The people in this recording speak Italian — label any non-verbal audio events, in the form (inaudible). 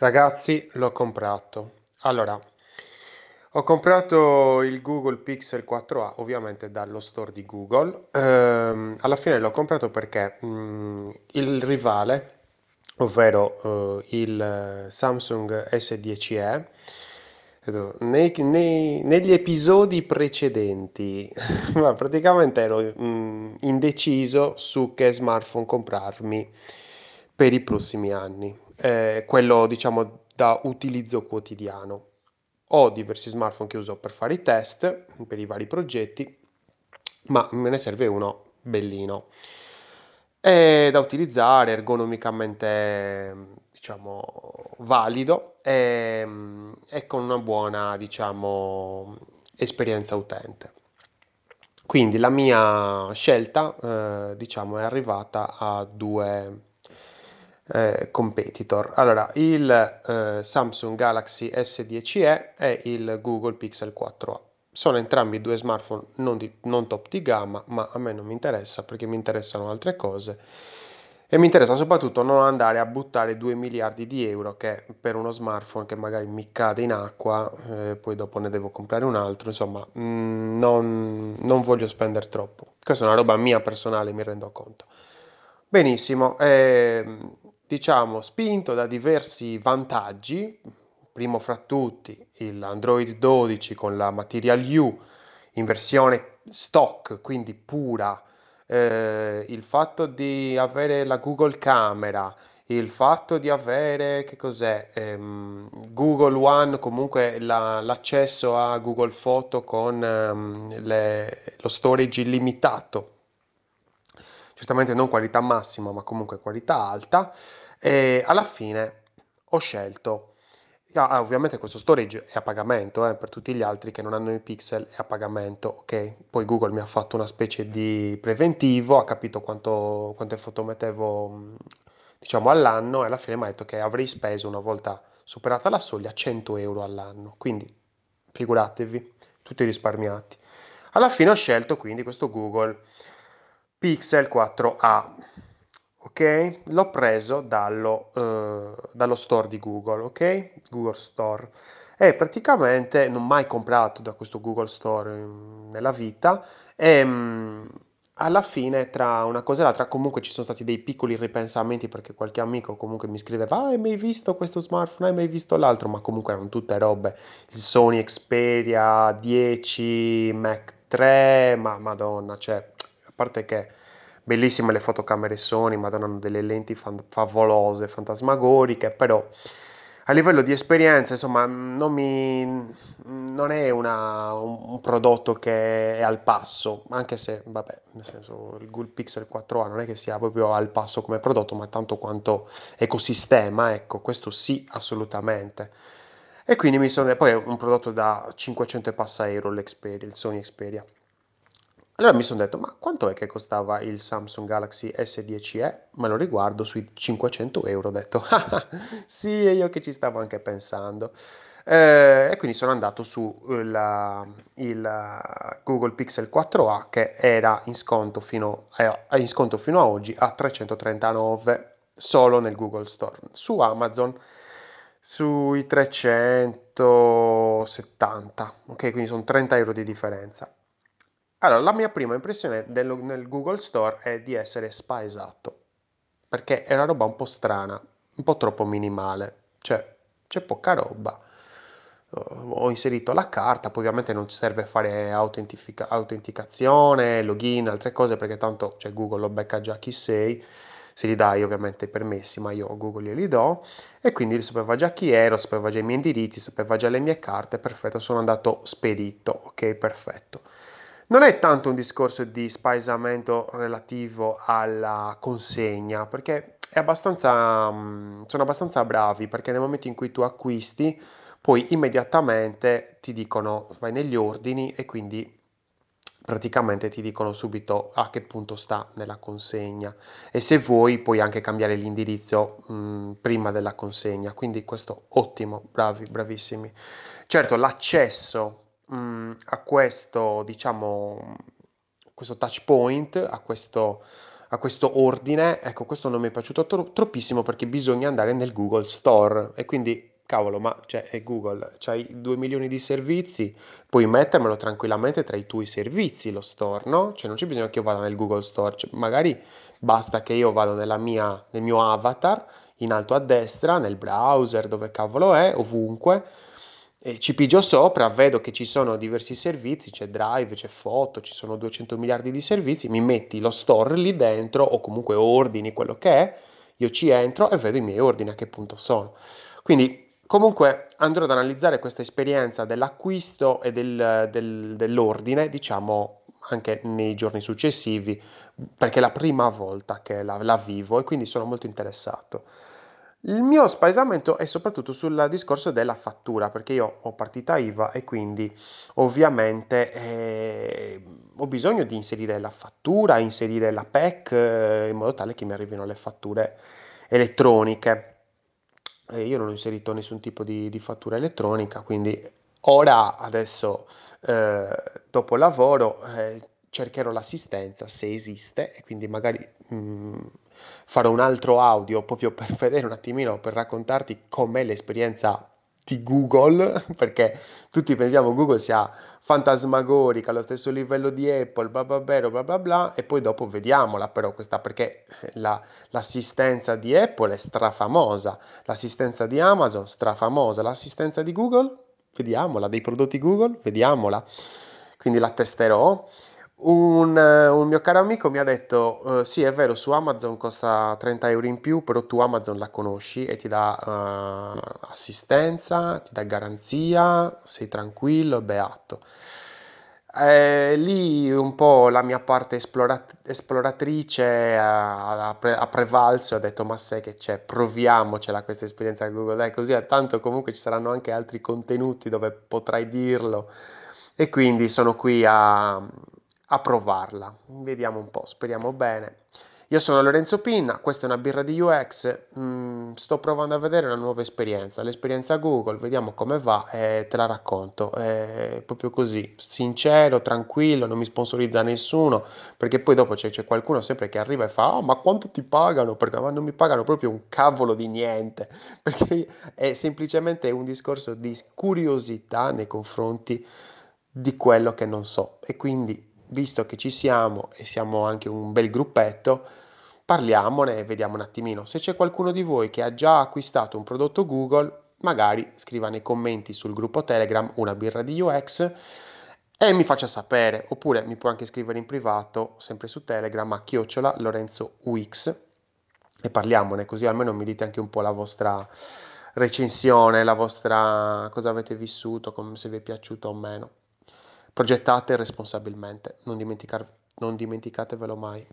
Ragazzi, l'ho comprato. Allora, ho comprato il Google Pixel 4a, ovviamente dallo store di Google. Ehm, alla fine l'ho comprato perché mm, il rivale, ovvero eh, il Samsung S10e, nei- nei- negli episodi precedenti, (laughs) ma praticamente ero mm, indeciso su che smartphone comprarmi per i prossimi anni. Eh, quello, diciamo, da utilizzo quotidiano. Ho diversi smartphone che uso per fare i test, per i vari progetti, ma me ne serve uno bellino. È da utilizzare ergonomicamente, diciamo, valido e, e con una buona, diciamo, esperienza utente. Quindi la mia scelta, eh, diciamo, è arrivata a due eh, competitor. Allora, il eh, Samsung Galaxy S10e e il Google Pixel 4a. Sono entrambi due smartphone non, di, non top di gamma, ma a me non mi interessa perché mi interessano altre cose. E mi interessa soprattutto non andare a buttare 2 miliardi di euro che per uno smartphone che magari mi cade in acqua, eh, poi dopo ne devo comprare un altro, insomma, mh, mm, non, non voglio spendere troppo. Questa è una roba mia personale, mi rendo conto. Benissimo, ehm, diciamo spinto da diversi vantaggi, primo fra tutti il Android 12 con la Material U in versione stock, quindi pura, eh, il fatto di avere la Google Camera, il fatto di avere, che cos'è, ehm, Google One, comunque la- l'accesso a Google Photo con ehm, le- lo storage illimitato certamente non qualità massima, ma comunque qualità alta. E alla fine ho scelto, ah, ovviamente questo storage è a pagamento, eh, per tutti gli altri che non hanno i pixel è a pagamento, ok? Poi Google mi ha fatto una specie di preventivo, ha capito quanto, quante foto mettevo, diciamo, all'anno e alla fine mi ha detto che avrei speso una volta superata la soglia 100 euro all'anno, quindi figuratevi, tutti risparmiati. Alla fine ho scelto quindi questo Google Pixel 4a. Ok? L'ho preso dallo, eh, dallo store di Google, ok? Google Store. E praticamente non ho mai comprato da questo Google Store mm, nella vita e mh, alla fine tra una cosa e l'altra comunque ci sono stati dei piccoli ripensamenti perché qualche amico comunque mi scriveva ah, hai mai visto questo smartphone, hai mai visto l'altro ma comunque erano tutte robe il Sony Xperia 10 Mac 3 ma madonna cioè parte che bellissime le fotocamere Sony, ma hanno delle lenti fan- favolose, fantasmagoriche, però a livello di esperienza, insomma, non, mi, non è una, un, un, prodotto che è al passo, anche se, vabbè, nel senso, il Google Pixel 4a non è che sia proprio al passo come prodotto, ma tanto quanto ecosistema, ecco, questo sì, assolutamente. E quindi mi sono, poi è un prodotto da 500 e passa euro l'Xperia, il Sony Xperia. Allora mi sono detto, ma quanto è che costava il Samsung Galaxy S10e? Me lo riguardo sui 500 euro, ho detto, (laughs) sì, è io che ci stavo anche pensando. Eh, e quindi sono andato su la, il eh, Google Pixel 4a che era in sconto, fino, eh, in sconto fino a oggi a 339 solo nel Google Store. Su Amazon sui 370, ok? Quindi sono 30 euro di differenza. Allora, la mia prima impressione del, nel Google Store è di essere spaesato, perché è una roba un po' strana, un po' troppo minimale, cioè c'è poca roba. Ho inserito la carta, poi ovviamente non serve fare autenticazione, login, altre cose, perché tanto cioè, Google lo becca già chi sei, se gli dai ovviamente i permessi, ma io Google glieli do, e quindi sapeva già chi ero, sapeva già i miei indirizzi, sapeva già le mie carte, perfetto, sono andato spedito, ok, perfetto. Non è tanto un discorso di spaesamento relativo alla consegna, perché è abbastanza, mm, sono abbastanza bravi, perché nel momento in cui tu acquisti, poi immediatamente ti dicono vai negli ordini e quindi praticamente ti dicono subito a che punto sta nella consegna. E se vuoi puoi anche cambiare l'indirizzo mh, mm, prima della consegna. Quindi questo ottimo bravi bravissimi. Certo l'accesso a questo, diciamo, questo touch point, a questo a questo ordine, ecco, questo non mi è piaciuto tro- troppissimo perché bisogna andare nel Google Store e quindi, cavolo, ma cioè, è Google, c'hai 2 milioni di servizi, puoi mettermelo tranquillamente tra i tuoi servizi lo store, no? Cioè non c'è bisogno che io vada nel Google Store, cioè, magari basta che io vado nella mia, nel mio avatar, in alto a destra, nel browser, dove cavolo è, ovunque, e ci pigio sopra, vedo che ci sono diversi servizi, c'è Drive, c'è Foto, ci sono 200 miliardi di servizi, mi metti lo store lì dentro o comunque ordini quello che è, io ci entro e vedo i miei ordini a che punto sono. Quindi comunque andrò ad analizzare questa esperienza dell'acquisto e del, del, dell'ordine, diciamo anche nei giorni successivi, perché è la prima volta che la, la vivo e quindi sono molto interessato. Il mio spaesamento è soprattutto sul discorso della fattura, perché io ho partita IVA e quindi ovviamente eh, ho bisogno di inserire la fattura, inserire la PEC eh, in modo tale che mi arrivino le fatture elettroniche. E io non ho inserito nessun tipo di, di fattura elettronica, quindi ora, adesso, eh, dopo lavoro, eh, cercherò l'assistenza se esiste e quindi magari... mh, farò un altro audio proprio per vedere un attimino, per raccontarti com'è l'esperienza di Google, (laughs) perché tutti pensiamo Google sia fantasmagorica, allo stesso livello di Apple, bla bla bla, bla bla e poi dopo vediamola però questa, perché la, l'assistenza di Apple è strafamosa, l'assistenza di Amazon strafamosa, l'assistenza di Google, vediamola, dei prodotti Google, vediamola, quindi la testerò. Un, un mio caro amico mi ha detto, eh, sì è vero, su Amazon costa 30 euro in più, però tu Amazon la conosci e ti dà eh, assistenza, ti dà garanzia, sei tranquillo, beato. Eh, lì un po' la mia parte esplorat- esploratrice ha, pre- prevalso e ho detto, ma sai che c'è, proviamocela questa esperienza a Google, dai, così tanto comunque ci saranno anche altri contenuti dove potrai dirlo. E quindi sono qui a, a provarla. Vediamo un po', speriamo bene. Io sono Lorenzo Pinna, questa è una birra di UX, mm, sto provando a vedere una nuova esperienza, l'esperienza Google, vediamo come va e te la racconto. È proprio così, sincero, tranquillo, non mi sponsorizza nessuno, perché poi dopo c'è, c'è qualcuno sempre che arriva e fa, oh, ma quanto ti pagano? Perché ma non mi pagano proprio un cavolo di niente, (laughs) perché è semplicemente un discorso di curiosità nei confronti di quello che non so e quindi visto che ci siamo e siamo anche un bel gruppetto, parliamone e vediamo un attimino. Se c'è qualcuno di voi che ha già acquistato un prodotto Google, magari scriva nei commenti sul gruppo Telegram una birra di UX e mi faccia sapere, oppure mi può anche scrivere in privato, sempre su Telegram, a chiocciola Lorenzo UX e parliamone, così almeno mi dite anche un po' la vostra recensione, la vostra cosa avete vissuto, se vi è piaciuto o meno. Progettate responsabilmente, non, dimenticatevelo mai.